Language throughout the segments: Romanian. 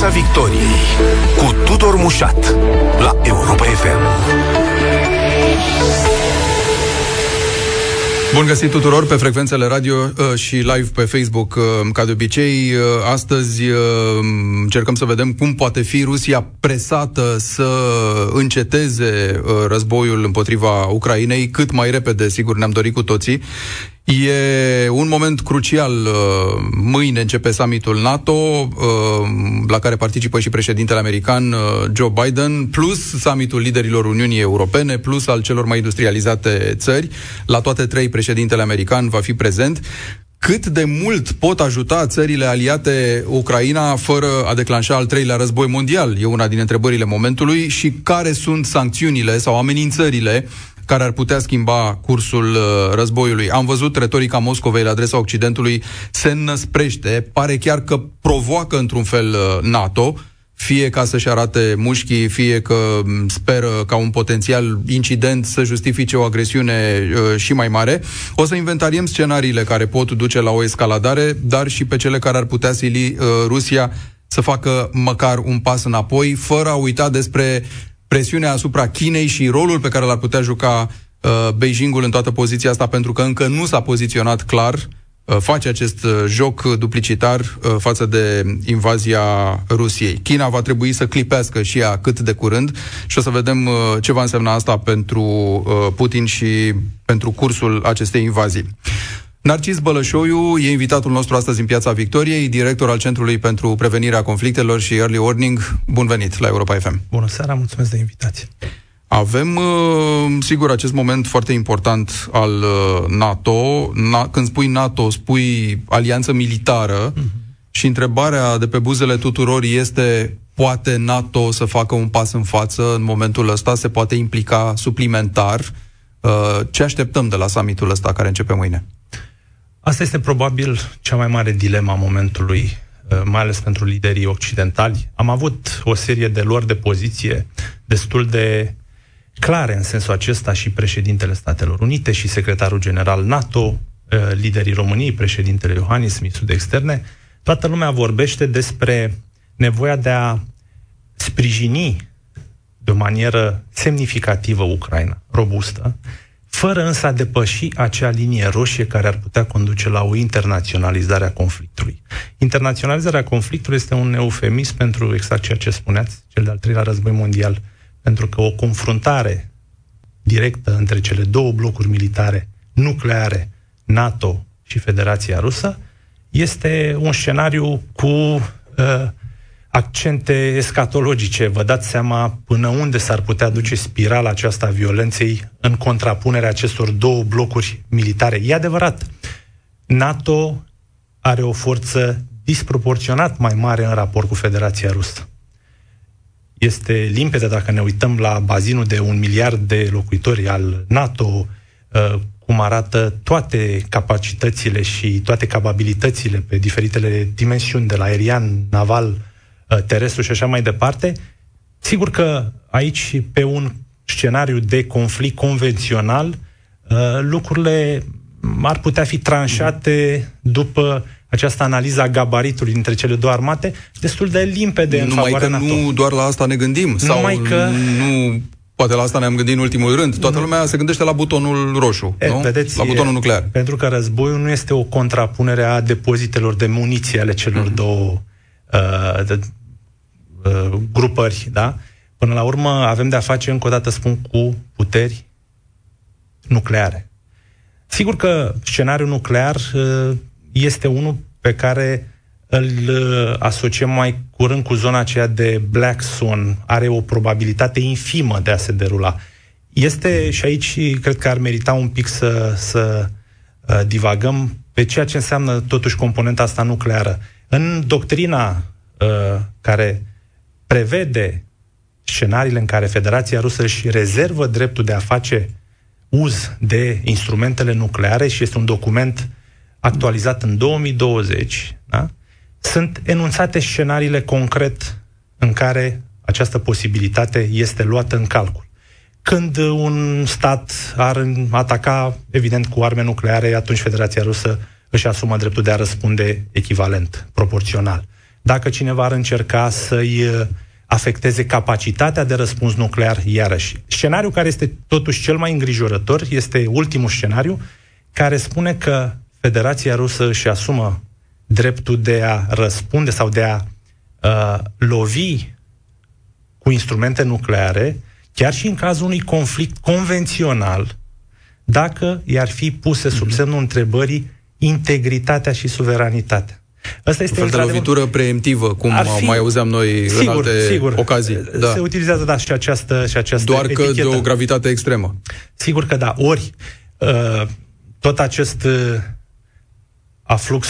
Piața Victoriei cu Tudor Mușat la Europa FM. Bun găsit tuturor pe frecvențele radio uh, și live pe Facebook, uh, ca de obicei. Uh, astăzi uh, încercăm să vedem cum poate fi Rusia presată să înceteze uh, războiul împotriva Ucrainei cât mai repede, sigur, ne-am dorit cu toții. E un moment crucial. Uh, mâine începe summitul NATO, uh, la care participă și președintele american uh, Joe Biden, plus summitul liderilor Uniunii Europene, plus al celor mai industrializate țări. La toate trei, președintele american va fi prezent cât de mult pot ajuta țările aliate Ucraina fără a declanșa al treilea război mondial? E una din întrebările momentului și care sunt sancțiunile sau amenințările care ar putea schimba cursul uh, războiului. Am văzut retorica Moscovei la adresa Occidentului se năsprește, pare chiar că provoacă într-un fel uh, NATO, fie ca să-și arate mușchii, fie că mm, speră ca un potențial incident să justifice o agresiune uh, și mai mare. O să inventariem scenariile care pot duce la o escaladare, dar și pe cele care ar putea sili uh, Rusia să facă măcar un pas înapoi, fără a uita despre presiunea asupra Chinei și rolul pe care l-ar putea juca uh, Beijingul în toată poziția asta, pentru că încă nu s-a poziționat clar, uh, face acest uh, joc duplicitar uh, față de invazia Rusiei. China va trebui să clipească și ea cât de curând și o să vedem uh, ce va însemna asta pentru uh, Putin și pentru cursul acestei invazii. Narcis Bălășoiu e invitatul nostru astăzi în Piața Victoriei, director al Centrului pentru Prevenirea Conflictelor și Early Warning. Bun venit la Europa FM. Bună seara, mulțumesc de invitație. Avem, uh, sigur, acest moment foarte important al uh, NATO. Na- când spui NATO, spui alianță militară uh-huh. și întrebarea de pe buzele tuturor este poate NATO să facă un pas în față în momentul ăsta? Se poate implica suplimentar? Uh, ce așteptăm de la summitul ăsta care începe mâine? Asta este probabil cea mai mare dilema a momentului, uh, mai ales pentru liderii occidentali. Am avut o serie de luări de poziție destul de clare în sensul acesta și președintele Statelor Unite și secretarul general NATO, uh, liderii României, președintele Iohannis, ministrul de externe. Toată lumea vorbește despre nevoia de a sprijini de o manieră semnificativă Ucraina, robustă, fără însă a depăși acea linie roșie care ar putea conduce la o internaționalizare a conflictului. Internaționalizarea conflictului este un eufemism pentru exact ceea ce spuneați, cel de-al treilea război mondial, pentru că o confruntare directă între cele două blocuri militare nucleare, NATO și Federația Rusă, este un scenariu cu uh, accente escatologice. Vă dați seama până unde s-ar putea duce spirala aceasta a violenței în contrapunerea acestor două blocuri militare. E adevărat, NATO are o forță disproporționat mai mare în raport cu Federația Rusă. Este limpede dacă ne uităm la bazinul de un miliard de locuitori al NATO, uh, cum arată toate capacitățile și toate capabilitățile pe diferitele dimensiuni, de la aerian, naval, Uh, terestru și așa mai departe. Sigur că aici, pe un scenariu de conflict convențional, uh, lucrurile ar putea fi tranșate după această analiză a gabaritului dintre cele două armate, destul de limpede în Numai favoarea că NATO. nu doar la asta ne gândim. Numai sau că... nu Poate la asta ne-am gândit în ultimul rând. Toată lumea se gândește la butonul roșu, E, nu? Vedeți, la butonul e, nuclear. Pentru că războiul nu este o contrapunere a depozitelor de muniție ale celor mm. două uh, de, uh, grupări, da? Până la urmă avem de-a face, încă o dată spun, cu puteri nucleare. Sigur că scenariul nuclear uh, este unul pe care îl uh, asociem mai curând cu zona aceea de Black Swan, are o probabilitate infimă de a se derula. Este și aici, cred că ar merita un pic să, să uh, divagăm pe ceea ce înseamnă totuși componenta asta nucleară. În doctrina uh, care prevede scenariile în care Federația Rusă își rezervă dreptul de a face uz de instrumentele nucleare și este un document actualizat în 2020, da? sunt enunțate scenariile concret în care această posibilitate este luată în calcul. Când un stat ar ataca, evident, cu arme nucleare, atunci Federația Rusă își asumă dreptul de a răspunde echivalent, proporțional. Dacă cineva ar încerca să-i uh, afecteze capacitatea de răspuns nuclear iarăși. Scenariul care este totuși cel mai îngrijorător este ultimul scenariu care spune că Federația Rusă își asumă dreptul de a răspunde sau de a uh, lovi cu instrumente nucleare, chiar și în cazul unui conflict convențional, dacă i-ar fi puse sub mhm. semnul întrebării integritatea și suveranitatea. Asta este un fel de lovitură preemptivă, cum fi... mai auzeam noi sigur, în alte sigur. ocazii. Da. Se utilizează, da, și această, și această Doar că etichetă. de o gravitate extremă. Sigur că da. Ori, uh, tot acest uh, aflux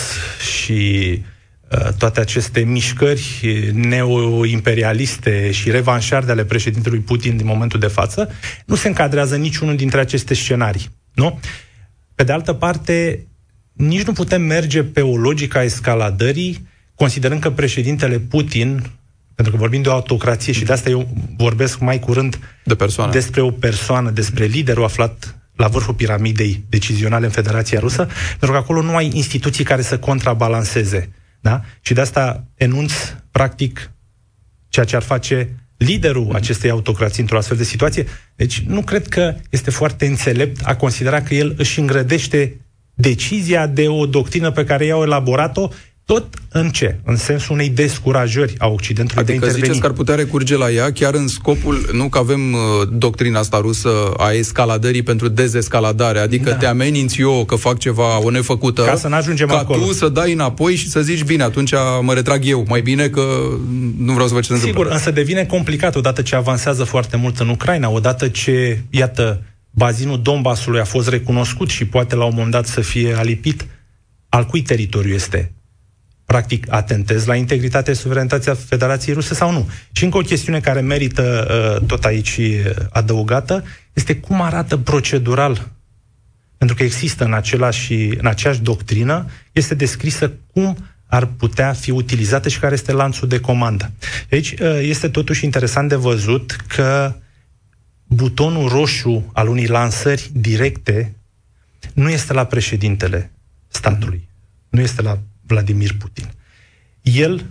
și uh, toate aceste mișcări neoimperialiste și revanșarde ale președintelui Putin din momentul de față nu se încadrează niciunul dintre aceste scenarii. Nu? Pe de altă parte, nici nu putem merge pe o logică a escaladării, considerând că președintele Putin, pentru că vorbim de o autocrație și de asta eu vorbesc mai curând de persoană. despre o persoană, despre liderul aflat la vârful piramidei decizionale în Federația Rusă, pentru că acolo nu ai instituții care să contrabalanceze. Da? Și de asta enunț, practic, ceea ce ar face liderul acestei autocrații într-o astfel de situație. Deci nu cred că este foarte înțelept a considera că el își îngrădește decizia de o doctrină pe care i-au elaborat-o tot în ce? În sensul unei descurajări a Occidentului adică de a interveni. ziceți că ar putea recurge la ea chiar în scopul, nu că avem uh, doctrina asta rusă a escaladării pentru dezescaladare, adică da. te ameninți eu că fac ceva o nefăcută, ca să nu ajungem ca acolo. tu să dai înapoi și să zici, bine, atunci mă retrag eu, mai bine că nu vreau să văd ce se Sigur, întâmplă. însă devine complicat odată ce avansează foarte mult în Ucraina, odată ce, iată, bazinul Donbasului a fost recunoscut și poate la un moment dat să fie alipit, al cui teritoriu este? Practic, atentez la integritatea și suverenitatea Federației Ruse sau nu? Și încă o chestiune care merită uh, tot aici uh, adăugată este cum arată procedural pentru că există în, același, în aceeași doctrină, este descrisă cum ar putea fi utilizată și care este lanțul de comandă. Deci uh, este totuși interesant de văzut că butonul roșu al unei lansări directe nu este la președintele statului, nu este la Vladimir Putin. El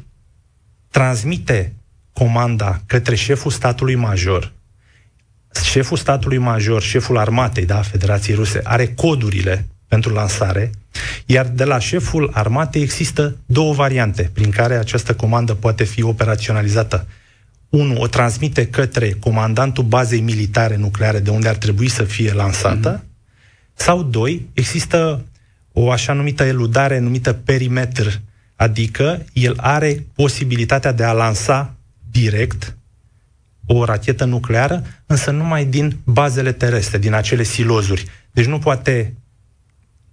transmite comanda către șeful statului major. Șeful statului major, șeful armatei, da, Federației Ruse, are codurile pentru lansare, iar de la șeful armatei există două variante prin care această comandă poate fi operaționalizată unu, o transmite către comandantul bazei militare nucleare de unde ar trebui să fie lansată, mm-hmm. sau doi, există o așa numită eludare numită perimetr, adică el are posibilitatea de a lansa direct o rachetă nucleară, însă numai din bazele terestre, din acele silozuri. Deci nu poate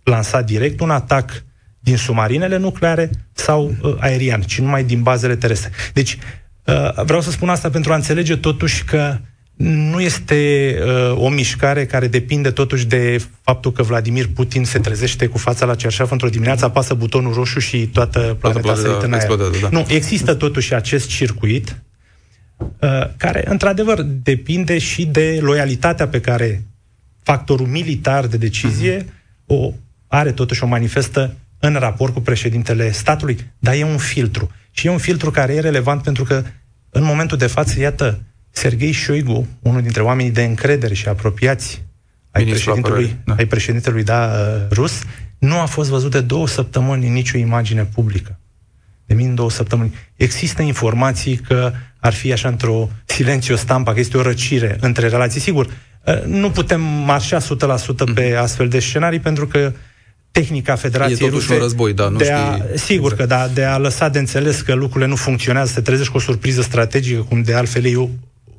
lansa direct un atac din submarinele nucleare sau uh, aerian, ci numai din bazele terestre. Deci Uh, vreau să spun asta pentru a înțelege totuși că nu este uh, o mișcare care depinde totuși de faptul că Vladimir Putin se trezește cu fața la cerșaf într-o dimineață, apasă butonul roșu și toată planeta se uită în aer. Da. Nu, există totuși acest circuit uh, care, într-adevăr, depinde și de loialitatea pe care factorul militar de decizie uh-huh. o are totuși o manifestă în raport cu președintele statului, dar e un filtru. Și e un filtru care e relevant pentru că în momentul de față, iată, Sergei Șoigu, unul dintre oamenii de încredere și apropiați ai președintelui, da. ai președintelui da, rus, nu a fost văzut de două săptămâni în nicio imagine publică. De min două săptămâni. Există informații că ar fi așa într-o silențiu stampa, că este o răcire între relații. Sigur, nu putem marșa 100% pe mhm. astfel de scenarii, pentru că tehnica Federației E totuși Ruse un război, da, nu de a, știi... Sigur exact. că da, de a lăsa de înțeles că lucrurile nu funcționează, se trezește cu o surpriză strategică, cum de altfel ei uh,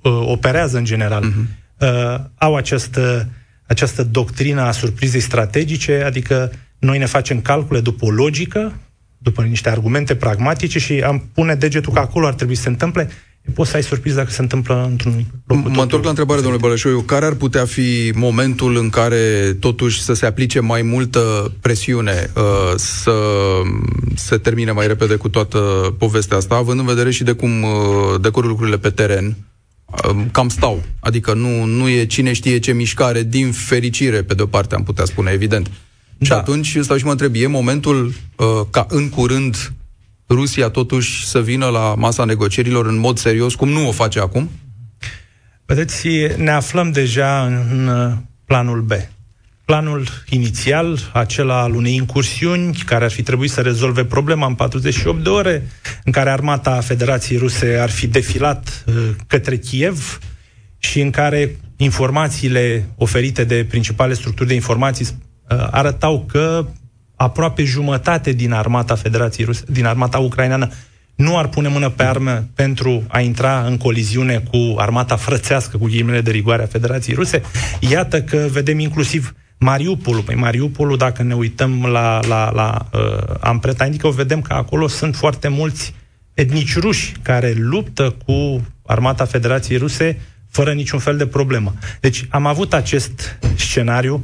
operează în general. Uh-huh. Uh, au această, această doctrină a surprizei strategice, adică noi ne facem calcule după o logică, după niște argumente pragmatice și am pune degetul că acolo ar trebui să se întâmple poți să ai surpriză dacă se întâmplă într-un loc. Mă întorc la întrebare, domnule Bălășoiu. Care ar putea fi momentul în care totuși să se aplice mai multă presiune, uh, să se termine mai repede cu toată povestea asta, având în vedere și de cum uh, decurul lucrurile pe teren, uh, cam stau. Adică nu, nu e cine știe ce mișcare, din fericire, pe de-o parte am putea spune, evident. Da. Și atunci stau și mă întreb, e momentul ca în curând Rusia totuși să vină la masa negocierilor în mod serios, cum nu o face acum? Vedeți, ne aflăm deja în planul B. Planul inițial, acela al unei incursiuni care ar fi trebuit să rezolve problema în 48 de ore, în care armata Federației Ruse ar fi defilat uh, către Kiev și în care informațiile oferite de principale structuri de informații uh, arătau că aproape jumătate din armata Federației Ruse, din armata ucraineană, nu ar pune mână pe armă pentru a intra în coliziune cu armata frățească, cu ghimele de rigoare a Federației Ruse. Iată că vedem inclusiv Mariupolul. Păi Mariupolul, dacă ne uităm la, la, la uh, ampreta indică, vedem că acolo sunt foarte mulți etnici ruși care luptă cu armata Federației Ruse fără niciun fel de problemă. Deci am avut acest scenariu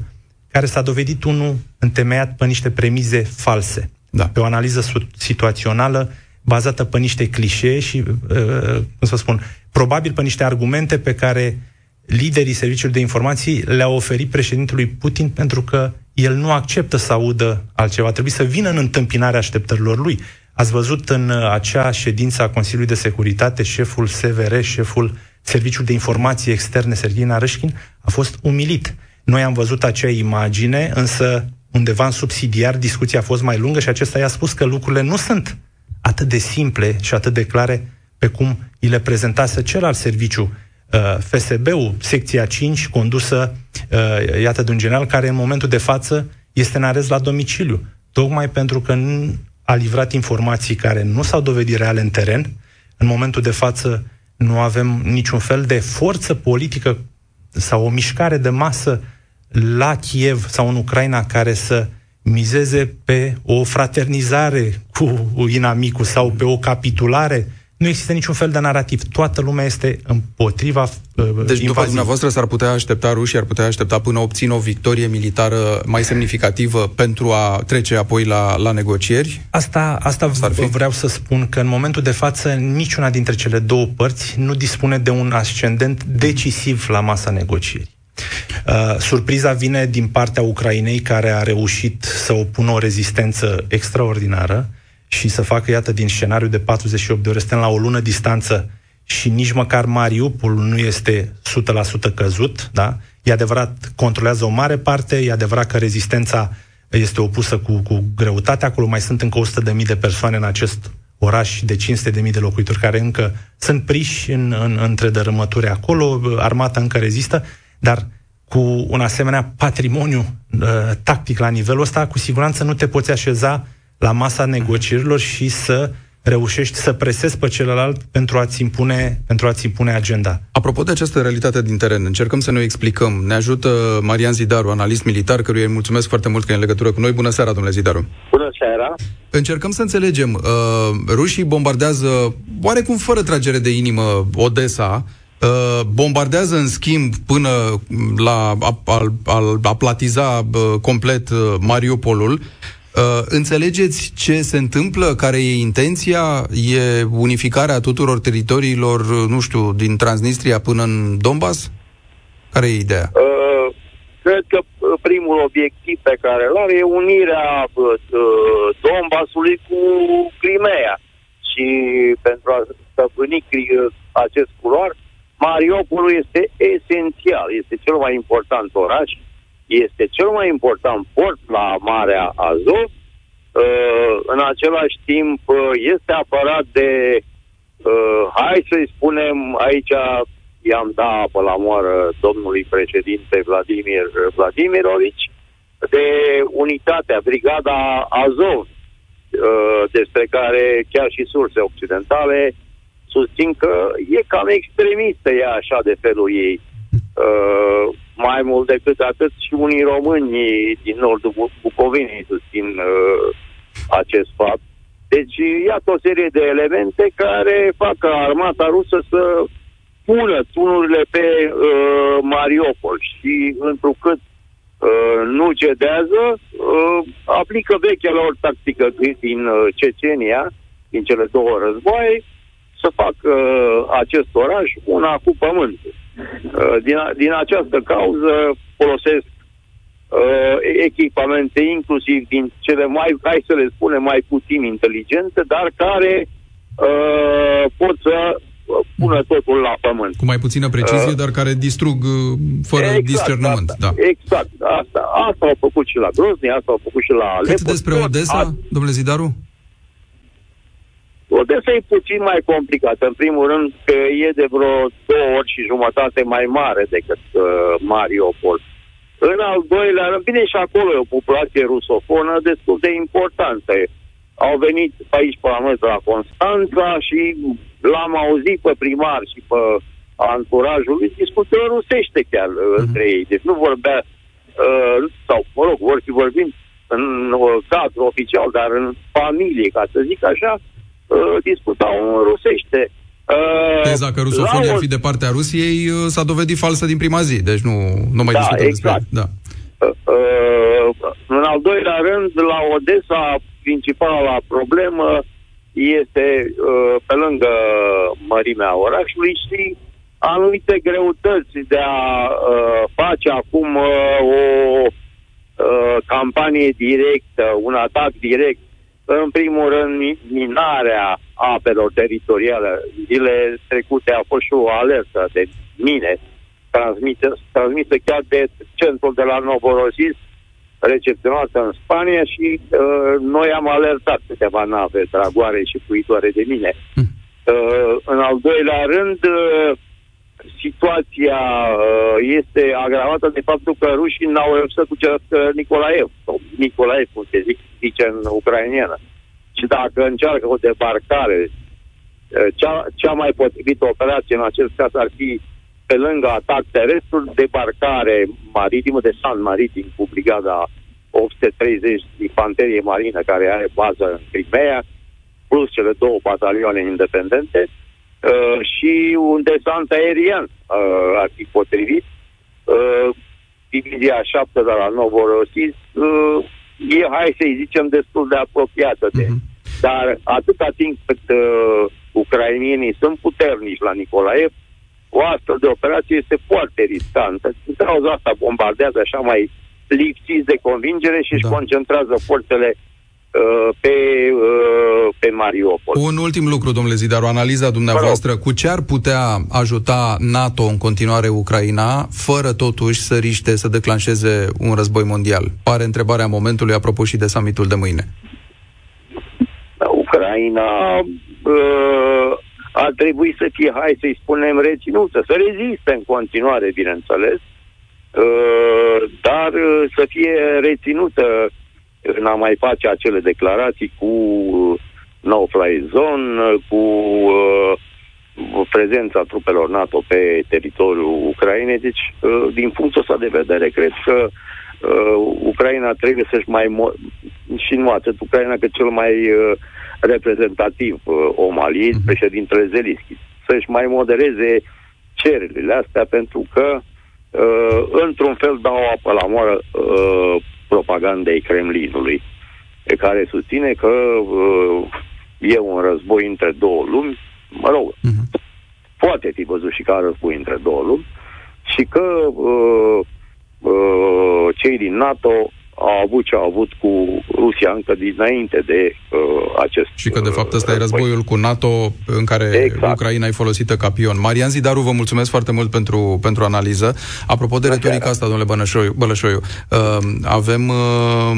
care s-a dovedit unul întemeiat pe niște premize false, da. pe o analiză situațională bazată pe niște clișee și, uh, cum să spun, probabil pe niște argumente pe care liderii serviciului de informații le-au oferit președintelui Putin pentru că el nu acceptă să audă altceva. Trebuie să vină în întâmpinarea așteptărilor lui. Ați văzut în uh, acea ședință a Consiliului de Securitate șeful SVR, șeful Serviciului de Informații Externe, Serghei Narășchin, a fost umilit. Noi am văzut acea imagine, însă undeva în subsidiar discuția a fost mai lungă și acesta i-a spus că lucrurile nu sunt atât de simple și atât de clare pe cum îi le prezentase celălalt serviciu Uh, FSB-ul, secția 5, condusă, uh, iată, de un general care în momentul de față este în arest la domiciliu, tocmai pentru că nu a livrat informații care nu s-au dovedit reale în teren. În momentul de față nu avem niciun fel de forță politică sau o mișcare de masă la Kiev sau în Ucraina care să mizeze pe o fraternizare cu inamicul sau pe o capitulare nu există niciun fel de narativ. Toată lumea este împotriva uh, Deci, după dumneavoastră, s-ar putea aștepta rușii, ar putea aștepta până obțin o victorie militară mai semnificativă pentru a trece apoi la, la negocieri? Asta, asta v- vreau să spun că în momentul de față niciuna dintre cele două părți nu dispune de un ascendent decisiv la masa negocierii. Uh, surpriza vine din partea Ucrainei, care a reușit să opună o rezistență extraordinară, și să facă, iată, din scenariu de 48 de ore, suntem la o lună distanță și nici măcar Mariupol nu este 100% căzut, da? E adevărat, controlează o mare parte, e adevărat că rezistența este opusă cu, cu greutate. Acolo mai sunt încă 100.000 de persoane în acest oraș de 500.000 de locuitori care încă sunt priși în, în, între dărâmături acolo, armata încă rezistă, dar cu un asemenea patrimoniu uh, tactic la nivelul ăsta, cu siguranță nu te poți așeza la masa negocierilor și să reușești să presezi pe celălalt pentru a-ți impune, pentru a-ți impune agenda. Apropo de această realitate din teren, încercăm să ne o explicăm. Ne ajută Marian Zidaru, analist militar, căruia îi mulțumesc foarte mult că e în legătură cu noi. Bună seara, domnule Zidaru! Bună seara! Încercăm să înțelegem. Uh, rușii bombardează, oarecum fără tragere de inimă, Odessa, Uh, bombardează în schimb până la a, a, a, a platiza uh, complet uh, Mariupolul. Uh, înțelegeți ce se întâmplă, care e intenția? E unificarea tuturor teritoriilor, uh, nu știu, din Transnistria până în Donbass? Care e ideea? Uh, cred că uh, primul obiectiv pe care îl are e unirea uh, Donbassului cu Crimea. Și pentru a stăpâni acest culoar, Mariupolul este esențial, este cel mai important oraș este cel mai important port la Marea Azov, uh, în același timp uh, este apărat de, uh, hai să-i spunem aici, i-am dat apă la moară domnului președinte Vladimir Vladimirovici, de unitatea, brigada Azov, despre care chiar și surse occidentale susțin că e cam extremistă ea așa de felul ei. Uh, mai mult decât atât și unii români din nordul Bucovinei susțin uh, acest fapt. Deci, iată o serie de elemente care fac ca armata rusă să pună tunurile pe uh, Mariupol și întrucât uh, nu cedează, uh, aplică vechea lor tactică din uh, Cecenia, din cele două războaie, să facă uh, acest oraș una cu pământul. Uh, din, din această cauză folosesc uh, echipamente, inclusiv din cele mai, hai să le spunem, mai puțin inteligente, dar care uh, pot să pună totul la pământ. Cu mai puțină precizie, uh, dar care distrug uh, fără exact, discernământ. Asta, da. Exact. Asta, asta au făcut și la Grozny, asta au făcut și la Aleppo. Cât despre Odessa, a... domnule Zidaru? Odessa e puțin mai complicat. În primul rând că e de vreo două ori și jumătate mai mare decât uh, Mariupol. În al doilea rând, bine și acolo e o populație rusofonă destul de importantă. Au venit pe aici pe la noi, la Constanța și l-am auzit pe primar și pe anturajul lui discută rusește chiar mm-hmm. între ei. Deci nu vorbea, uh, sau mă rog, vor fi vorbind în uh, cadru oficial, dar în familie, ca să zic așa, uh, discutau în rusește. Uh, Teza că rusofonia o... ar fi de partea Rusiei uh, s-a dovedit falsă din prima zi, deci nu, nu mai da, discutăm exact. despre da. Uh, uh, în al doilea rând, la Odessa, principala problemă este uh, pe lângă mărimea orașului și anumite greutăți de a uh, face acum uh, o uh, campanie directă, un atac direct în primul rând, minarea apelor teritoriale. Zile trecute a fost și o alertă de mine transmisă, transmisă chiar de centrul de la Novorosis, recepționată în Spania și uh, noi am alertat câteva nave dragoare și puitoare de mine. Mm. Uh, în al doilea rând, uh, situația uh, este agravată de faptul că rușii n-au reușit să cucerească Nicolaev, sau Nicolaev, cum se zic, zice în ucrainiană. Și dacă încearcă o debarcare, uh, cea, cea mai potrivită operație în acest caz ar fi pe lângă atac terestru, debarcare maritimă, de san maritim cu brigada 830 infanterie marină care are bază în Crimea, plus cele două batalioane independente, uh, și un desant aerian uh, ar fi potrivit. Uh, divizia 7 de la Novorosis uh, e, hai să-i zicem, destul de apropiată de... Uh-huh. Dar atâta timp cât uh, ucrainienii sunt puternici la Nicolaev, o astfel de operație este foarte riscantă. Din cauza asta bombardează așa mai lipsiți de convingere și da. își concentrează forțele uh, pe, uh, pe Mariupol. Un ultim lucru, domnule Zidaru, analiza dumneavoastră, cu ce ar putea ajuta NATO în continuare Ucraina, fără totuși să riște să declanșeze un război mondial? Pare întrebarea momentului, apropo și de summitul de mâine. Ucraina uh, ar trebui să fie, hai să-i spunem, reținută, să reziste în continuare, bineînțeles, uh, dar uh, să fie reținută în a mai face acele declarații cu no-fly zone, cu uh, prezența trupelor NATO pe teritoriul Ucrainei. Deci, uh, din punctul ăsta de vedere, cred că uh, Ucraina trebuie să-și mai... Mo- și nu atât Ucraina, cât cel mai uh, reprezentativ uh, om al ei, uh-huh. președintele Zelinski, să-și mai modereze cererile astea, pentru că uh, într-un fel dau apă la moară uh, propagandei Kremlinului, pe care susține că uh, e un război între două lumi, mă rog, uh-huh. poate fi văzut și ca război între două lumi, și că uh, uh, cei din NATO au avut ce au avut cu Rusia încă dinainte de uh, acest Și că, de fapt, ăsta uh, e războiul cu NATO în care exact. Ucraina e folosită ca pion. Marian Zidaru, vă mulțumesc foarte mult pentru, pentru analiză. Apropo de retorica asta, domnule Bălășoiu, Bălășoiu uh, avem uh,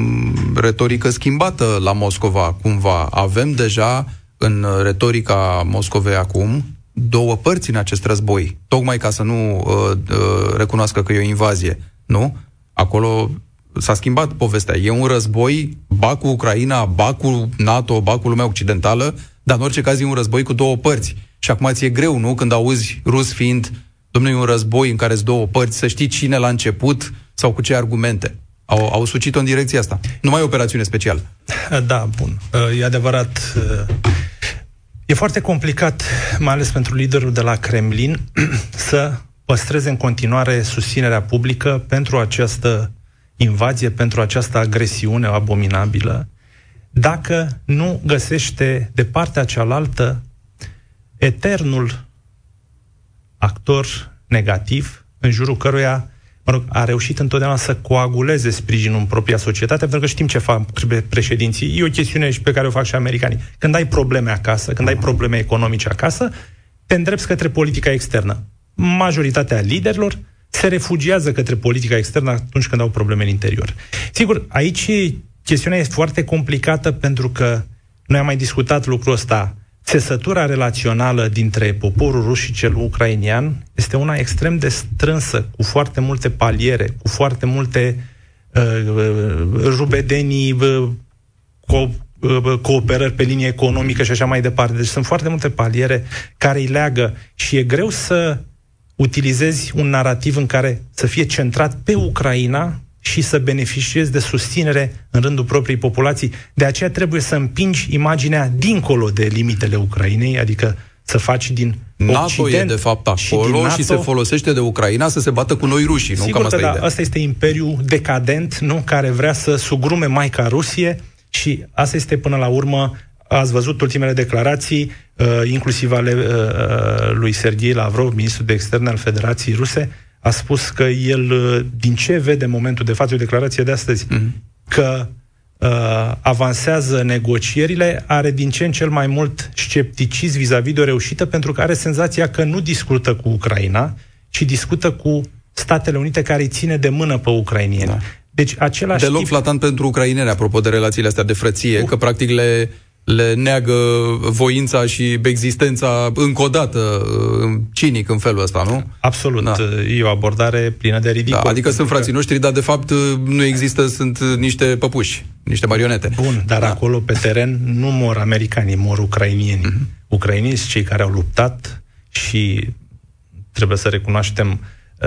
retorică schimbată la Moscova, cumva. Avem deja în retorica Moscovei acum două părți în acest război, tocmai ca să nu uh, uh, recunoască că e o invazie, nu? Acolo s-a schimbat povestea. E un război, ba cu Ucraina, ba cu NATO, ba cu lumea occidentală, dar în orice caz e un război cu două părți. Și acum ți-e greu, nu? Când auzi rus fiind, domnule, un război în care sunt două părți, să știi cine l-a început sau cu ce argumente. Au, au sucit-o în direcția asta. Nu mai e operațiune specială. Da, bun. E adevărat. E foarte complicat, mai ales pentru liderul de la Kremlin, să păstreze în continuare susținerea publică pentru această invazie, pentru această agresiune abominabilă, dacă nu găsește de partea cealaltă eternul actor negativ în jurul căruia mă rog, a reușit întotdeauna să coaguleze sprijinul în propria societate, pentru că știm ce fac președinții. E o chestiune și pe care o fac și americanii. Când ai probleme acasă, când ai probleme economice acasă, te îndrepți către politica externă. Majoritatea liderilor se refugiază către politica externă atunci când au probleme în interior. Sigur, aici chestiunea este foarte complicată pentru că noi am mai discutat lucrul ăsta. Țesătura relațională dintre poporul rus și cel ucrainian este una extrem de strânsă, cu foarte multe paliere, cu foarte multe uh, uh rubedenii, uh, co- uh, cooperări pe linie economică și așa mai departe. Deci sunt foarte multe paliere care îi leagă și e greu să utilizezi un narativ în care să fie centrat pe Ucraina și să beneficiezi de susținere în rândul propriei populații. De aceea trebuie să împingi imaginea dincolo de limitele Ucrainei, adică să faci din NATO Occident e de fapt acolo și, NATO, și se folosește de Ucraina să se bată cu noi rușii, nu? Cam asta că da, asta este imperiul decadent, nu? Care vrea să sugrume Maica Rusie și asta este până la urmă Ați văzut ultimele declarații, uh, inclusiv ale uh, uh, lui Sergei Lavrov, ministrul de externe al Federației Ruse, a spus că el, uh, din ce vede în momentul de față, o declarație de astăzi, mm-hmm. că uh, avansează negocierile, are din ce în cel mai mult scepticism vis-a-vis de o reușită, pentru că are senzația că nu discută cu Ucraina, ci discută cu Statele Unite care îi ține de mână pe ucrainieni. Da. Deci același Deloc tip... flatant pentru ucraineni, apropo de relațiile astea de frăție, uh. că practic le le neagă voința și existența încă o dată uh, cinic în felul ăsta, nu? Absolut. Da. E o abordare plină de ridicol. Da, adică sunt frații noștri, dar de fapt uh, nu există, sunt uh, niște păpuși, niște marionete. Bun, dar da. acolo pe teren nu mor americanii, mor ucrainieni. Uh-huh. Ucrainieni cei care au luptat și trebuie să recunoaștem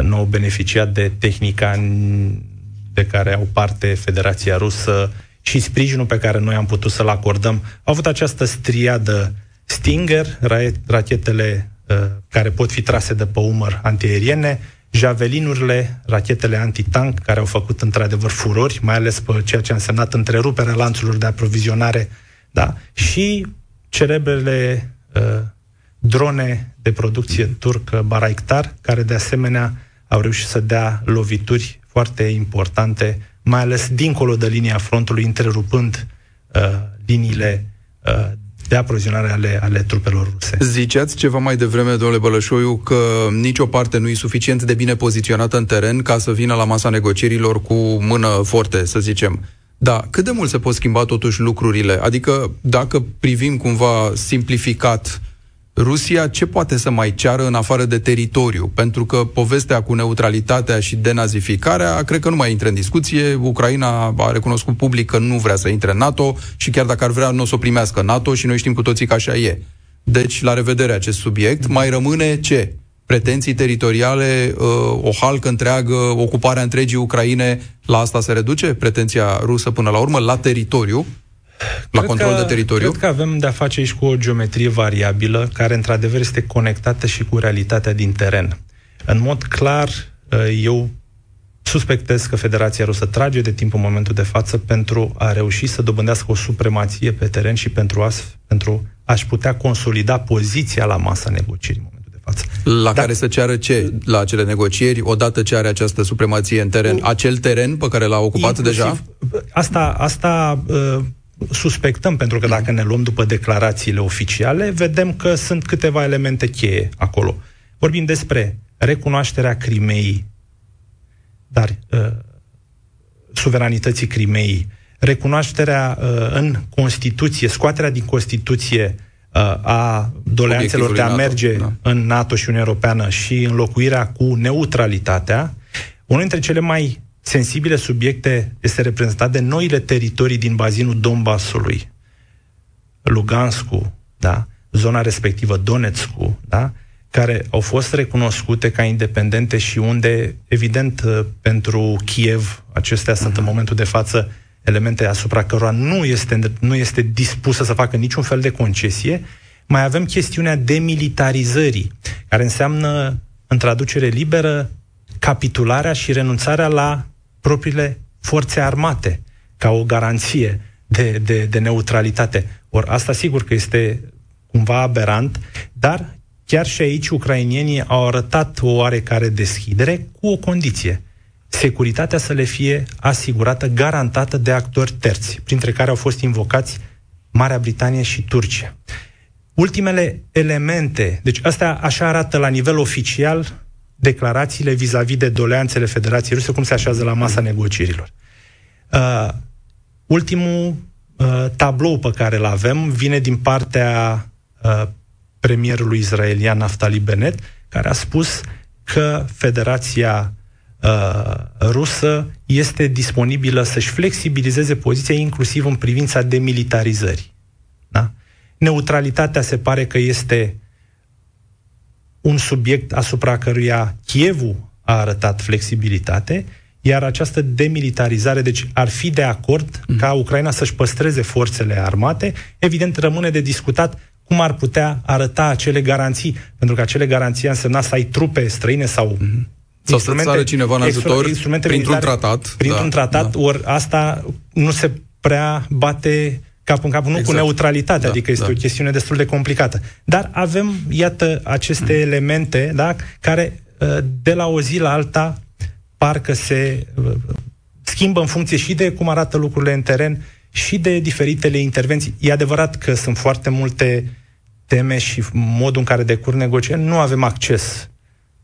nou beneficiat de tehnica de care au parte Federația Rusă, și sprijinul pe care noi am putut să-l acordăm. Au avut această striadă Stinger, rachetele uh, care pot fi trase de pe umăr antiaeriene, javelinurile, rachetele antitank, care au făcut într-adevăr furori, mai ales pe ceea ce a însemnat întreruperea lanțurilor de aprovizionare, da? și cerebrele uh, drone de producție turcă Baraktar, care de asemenea au reușit să dea lovituri foarte importante mai ales dincolo de linia frontului, întrerupând uh, liniile uh, de aprovizionare ale, ale trupelor ruse. Ziceați ceva mai devreme, domnule Bălășoiu, că nicio parte nu e suficient de bine poziționată în teren ca să vină la masa negocierilor cu mână forte, să zicem. Da, cât de mult se pot schimba totuși lucrurile? Adică, dacă privim cumva simplificat Rusia ce poate să mai ceară în afară de teritoriu? Pentru că povestea cu neutralitatea și denazificarea, cred că nu mai intră în discuție. Ucraina a recunoscut public că nu vrea să intre în NATO și chiar dacă ar vrea, nu o să o primească NATO și noi știm cu toții că așa e. Deci, la revedere acest subiect. Mai rămâne ce? Pretenții teritoriale, uh, o halcă întreagă, ocuparea întregii Ucraine, la asta se reduce? Pretenția rusă până la urmă, la teritoriu? La cred control că, de teritoriu? Cred că avem de-a face aici cu o geometrie variabilă, care într-adevăr este conectată și cu realitatea din teren. În mod clar, uh, eu suspectez că Federația Rusă trage de timp în momentul de față pentru a reuși să dobândească o supremație pe teren și pentru, a, pentru a-și putea consolida poziția la masa negocierii în momentul de față. La Dar, care să ceară ce la acele negocieri, odată ce are această supremație în teren? Cu, acel teren pe care l-a ocupat deja? Asta, asta uh, suspectăm, pentru că dacă ne luăm după declarațiile oficiale, vedem că sunt câteva elemente cheie acolo. Vorbim despre recunoașterea Crimeei, dar uh, suveranității Crimeei, recunoașterea uh, în Constituție, scoaterea din Constituție uh, a doleanțelor de a merge NATO, da. în NATO și Uniunea Europeană și înlocuirea cu neutralitatea, unul dintre cele mai sensibile subiecte este reprezentat de noile teritorii din bazinul Donbasului, Lugansku, da? zona respectivă, Donetsku, da? care au fost recunoscute ca independente și unde, evident, uh, pentru Kiev, acestea uh-huh. sunt în mhm. momentul de față elemente asupra cărora nu este, nu este dispusă să facă niciun fel de concesie, mai avem chestiunea demilitarizării, care înseamnă, în traducere liberă, capitularea și renunțarea la propriile forțe armate ca o garanție de, de, de neutralitate. Ori asta sigur că este cumva aberant, dar chiar și aici ucrainienii au arătat o oarecare deschidere cu o condiție. securitatea să le fie asigurată, garantată de actori terți, printre care au fost invocați Marea Britanie și Turcia. Ultimele elemente, deci astea așa arată la nivel oficial declarațiile vis-a-vis de doleanțele Federației Ruse, cum se așează la masa negocierilor. Uh, ultimul uh, tablou pe care îl avem vine din partea uh, premierului israelian Naftali Bennett, care a spus că Federația uh, rusă este disponibilă să-și flexibilizeze poziția inclusiv în privința demilitarizării. Da? Neutralitatea se pare că este un subiect asupra căruia Chievul a arătat flexibilitate, iar această demilitarizare, deci ar fi de acord mm. ca Ucraina să-și păstreze forțele armate, evident rămâne de discutat cum ar putea arăta acele garanții, pentru că acele garanții însemna să ai trupe străine sau mm-hmm. Sau să țară cineva în ajutor instrumente printr-un militare, tratat. Printr-un da, tratat, da. ori asta nu se prea bate cap în cap, nu exact. cu neutralitate, da, adică este da. o chestiune destul de complicată. Dar avem, iată, aceste mm. elemente da, care uh, de la o zi la alta parcă se uh, schimbă în funcție și de cum arată lucrurile în teren și de diferitele intervenții. E adevărat că sunt foarte multe teme și modul în care decur negocieri, nu avem acces.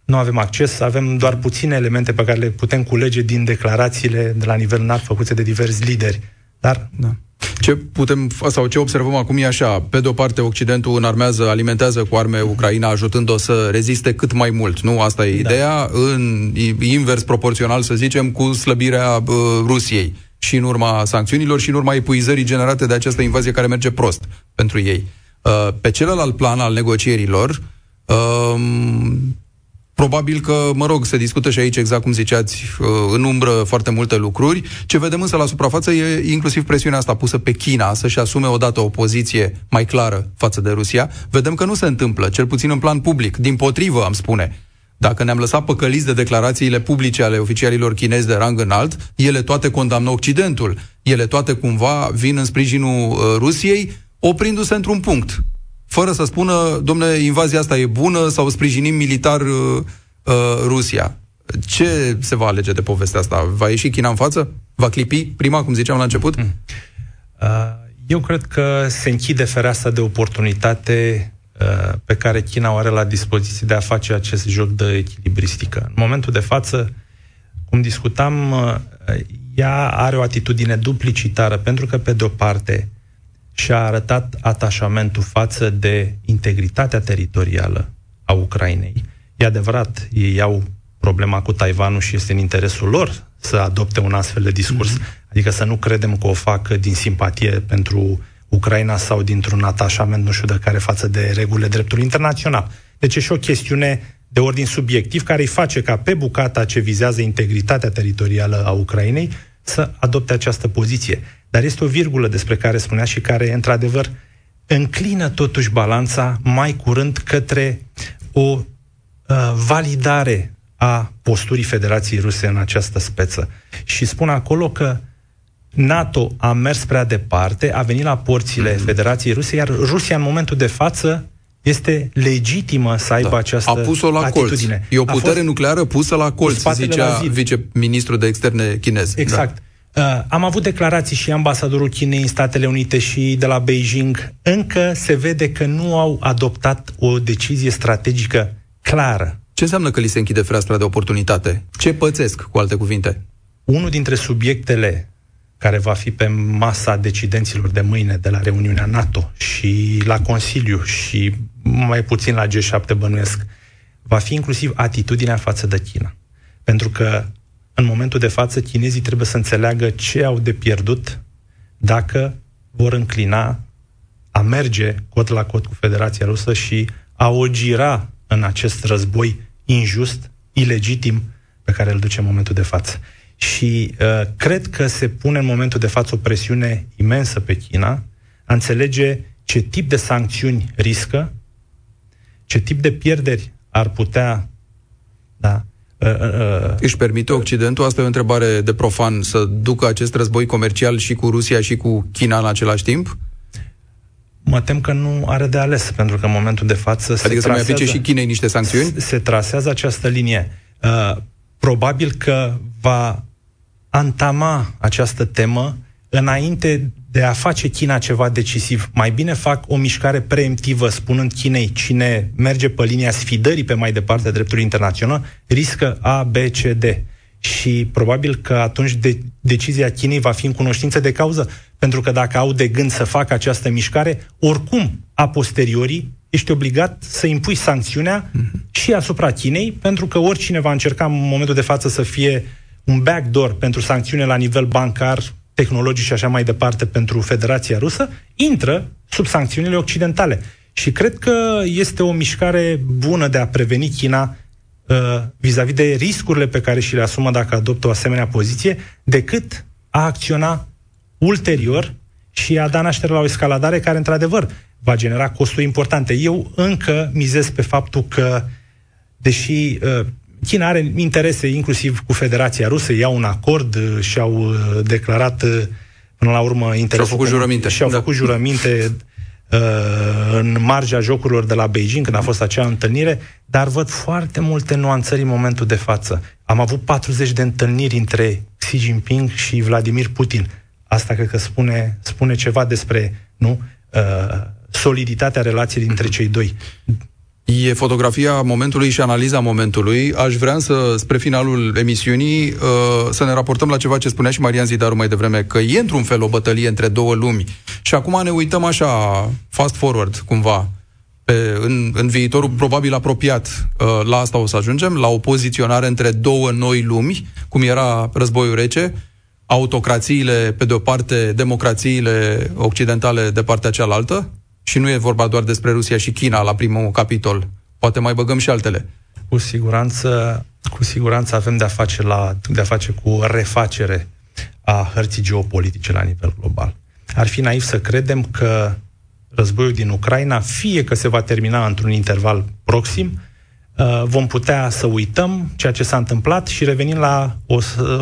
Nu avem acces, avem doar puține elemente pe care le putem culege din declarațiile de la nivel înalt făcute de diversi lideri. Dar da. Ce putem, sau ce observăm acum e așa, pe de o parte Occidentul înarmează, alimentează cu arme Ucraina, ajutând-o să reziste cât mai mult, nu? Asta e da. ideea, în invers proporțional, să zicem, cu slăbirea uh, Rusiei și în urma sancțiunilor și în urma epuizării generate de această invazie care merge prost pentru ei. Uh, pe celălalt plan al negocierilor, uh, Probabil că, mă rog, se discută și aici, exact cum ziceați, uh, în umbră foarte multe lucruri. Ce vedem însă la suprafață e inclusiv presiunea asta pusă pe China să-și asume odată o poziție mai clară față de Rusia. Vedem că nu se întâmplă, cel puțin în plan public. Din potrivă, am spune. Dacă ne-am lăsat păcăliți de declarațiile publice ale oficialilor chinezi de rang înalt, ele toate condamnă Occidentul. Ele toate cumva vin în sprijinul uh, Rusiei, oprindu-se într-un punct fără să spună, domnule, invazia asta e bună sau sprijinim militar uh, uh, Rusia. Ce se va alege de povestea asta? Va ieși China în față? Va clipi prima, cum ziceam la început? Mm. Uh, eu cred că se închide fereastra de oportunitate uh, pe care China o are la dispoziție de a face acest joc de echilibristică. În momentul de față, cum discutam, uh, ea are o atitudine duplicitară, pentru că, pe de-o parte, și-a arătat atașamentul față de integritatea teritorială a Ucrainei. E adevărat, ei au problema cu Taiwanul și este în interesul lor să adopte un astfel de discurs. Mm-hmm. Adică să nu credem că o fac din simpatie pentru Ucraina sau dintr-un atașament nu știu de care față de regulile dreptului internațional. Deci e și o chestiune de ordin subiectiv care îi face ca pe bucata ce vizează integritatea teritorială a Ucrainei să adopte această poziție. Dar este o virgulă despre care spunea și care, într-adevăr, înclină totuși balanța mai curând către o uh, validare a posturii Federației Ruse în această speță. Și spun acolo că NATO a mers prea departe, a venit la porțile mm-hmm. Federației Ruse, iar Rusia în momentul de față este legitimă să aibă da. această A pus-o la atitudine. colț. E o putere nucleară pusă la colț, zicea viceministrul de externe chinez. Exact. Da. Uh, am avut declarații și ambasadorul Chinei în Statele Unite și de la Beijing. Încă se vede că nu au adoptat o decizie strategică clară. Ce înseamnă că li se închide fereastra de oportunitate? Ce pățesc, cu alte cuvinte? Unul dintre subiectele care va fi pe masa decidenților de mâine de la reuniunea NATO și la Consiliu și mai puțin la G7 bănuiesc, va fi inclusiv atitudinea față de China. Pentru că în momentul de față chinezii trebuie să înțeleagă ce au de pierdut dacă vor înclina a merge cot la cot cu Federația Rusă și a o gira în acest război injust, ilegitim pe care îl duce în momentul de față. Și uh, cred că se pune în momentul de față o presiune imensă pe China a înțelege ce tip de sancțiuni riscă, ce tip de pierderi ar putea da, Uh, uh, uh, Își permite Occidentul, asta e o întrebare de profan, să ducă acest război comercial și cu Rusia și cu China în același timp? Mă tem că nu are de ales, pentru că în momentul de față adică se să mai aplice și Chinei niște sancțiuni? Se trasează această linie. Uh, probabil că va antama această temă înainte de a face China ceva decisiv. Mai bine fac o mișcare preemptivă, spunând Chinei, cine merge pe linia sfidării pe mai departe dreptului internațional, riscă A, B, C, D. Și probabil că atunci de- decizia Chinei va fi în cunoștință de cauză, pentru că dacă au de gând să facă această mișcare, oricum, a posteriori, ești obligat să impui sancțiunea mm-hmm. și asupra Chinei, pentru că oricine va încerca în momentul de față să fie un backdoor pentru sancțiune la nivel bancar, tehnologic și așa mai departe pentru Federația Rusă, intră sub sancțiunile occidentale. Și cred că este o mișcare bună de a preveni China uh, vis-a-vis de riscurile pe care și le asumă dacă adoptă o asemenea poziție, decât a acționa ulterior și a da naștere la o escaladare care, într-adevăr, va genera costuri importante. Eu încă mizez pe faptul că, deși uh, China are interese inclusiv cu Federația Rusă, iau un acord uh, și au uh, declarat uh, până la urmă interesul. Și au făcut jurăminte. Și au da. făcut jurăminte uh, în marja jocurilor de la Beijing, când a fost acea întâlnire, dar văd foarte multe nuanțări în momentul de față. Am avut 40 de întâlniri între Xi Jinping și Vladimir Putin. Asta cred că spune, spune ceva despre nu uh, soliditatea relației dintre cei doi. E fotografia momentului și analiza momentului. Aș vrea să, spre finalul emisiunii, uh, să ne raportăm la ceva ce spunea și Marian Zidaru mai devreme, că e într-un fel o bătălie între două lumi. Și acum ne uităm așa, fast forward, cumva, pe, în, în viitorul probabil apropiat. Uh, la asta o să ajungem, la o poziționare între două noi lumi, cum era războiul rece, autocrațiile pe de o parte, democrațiile occidentale de partea cealaltă, și nu e vorba doar despre Rusia și China la primul capitol. Poate mai băgăm și altele. Cu siguranță, cu siguranță avem de-a face, la, de-a face cu refacere a hărții geopolitice la nivel global. Ar fi naiv să credem că războiul din Ucraina, fie că se va termina într-un interval proxim, Uh, vom putea să uităm ceea ce s-a întâmplat și revenim la o,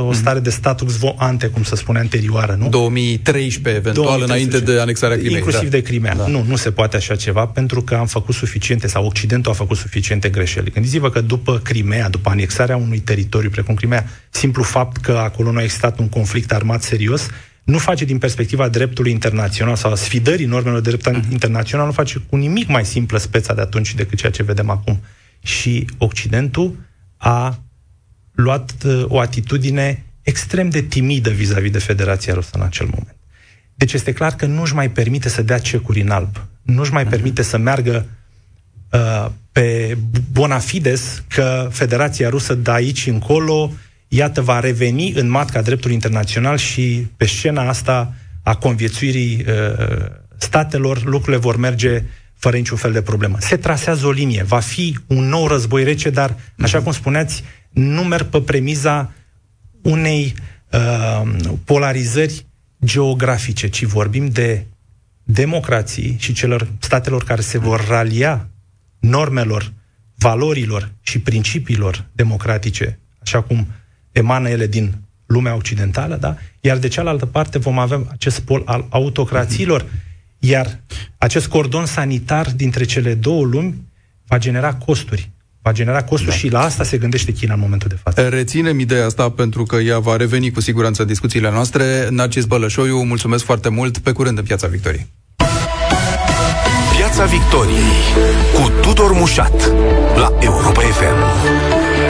o stare de status quo ante, cum se spune anterioară, nu? 2013, eventual, 2013, înainte de anexarea Crimei. Inclusiv da. de Crimea. Da. Nu, nu se poate așa ceva, pentru că am făcut suficiente, sau Occidentul a făcut suficiente greșeli. Gândiți-vă că după Crimea, după anexarea unui teritoriu precum Crimea, simplu fapt că acolo nu a existat un conflict armat serios, nu face din perspectiva dreptului internațional sau a sfidării normelor de drept uh-huh. internațional, nu face cu nimic mai simplă speța de atunci decât ceea ce vedem acum și Occidentul a luat uh, o atitudine extrem de timidă vis-a-vis de Federația Rusă în acel moment. Deci este clar că nu își mai permite să dea cecuri în alb. Nu își mai uh-huh. permite să meargă uh, pe bona fides că Federația Rusă de aici încolo, iată, va reveni în matca dreptului internațional și pe scena asta a conviețuirii uh, statelor, lucrurile vor merge fără niciun fel de problemă. Se trasează o linie. Va fi un nou război rece, dar, așa mhm. cum spuneați, nu merg pe premiza unei uh, polarizări geografice, ci vorbim de democrații și celor statelor care se vor ralia normelor, valorilor și principiilor democratice, așa cum emană ele din lumea occidentală, da? Iar de cealaltă parte vom avea acest pol al autocrațiilor, mm-hmm iar acest cordon sanitar dintre cele două lumi va genera costuri. Va genera costuri da. și la asta se gândește China în momentul de față. Reținem ideea asta pentru că ea va reveni cu siguranță în discuțiile noastre. Narcis Bălășoiu, mulțumesc foarte mult. Pe curând în Piața Victoriei. Piața Victoriei cu Tudor Mușat la Europa FM.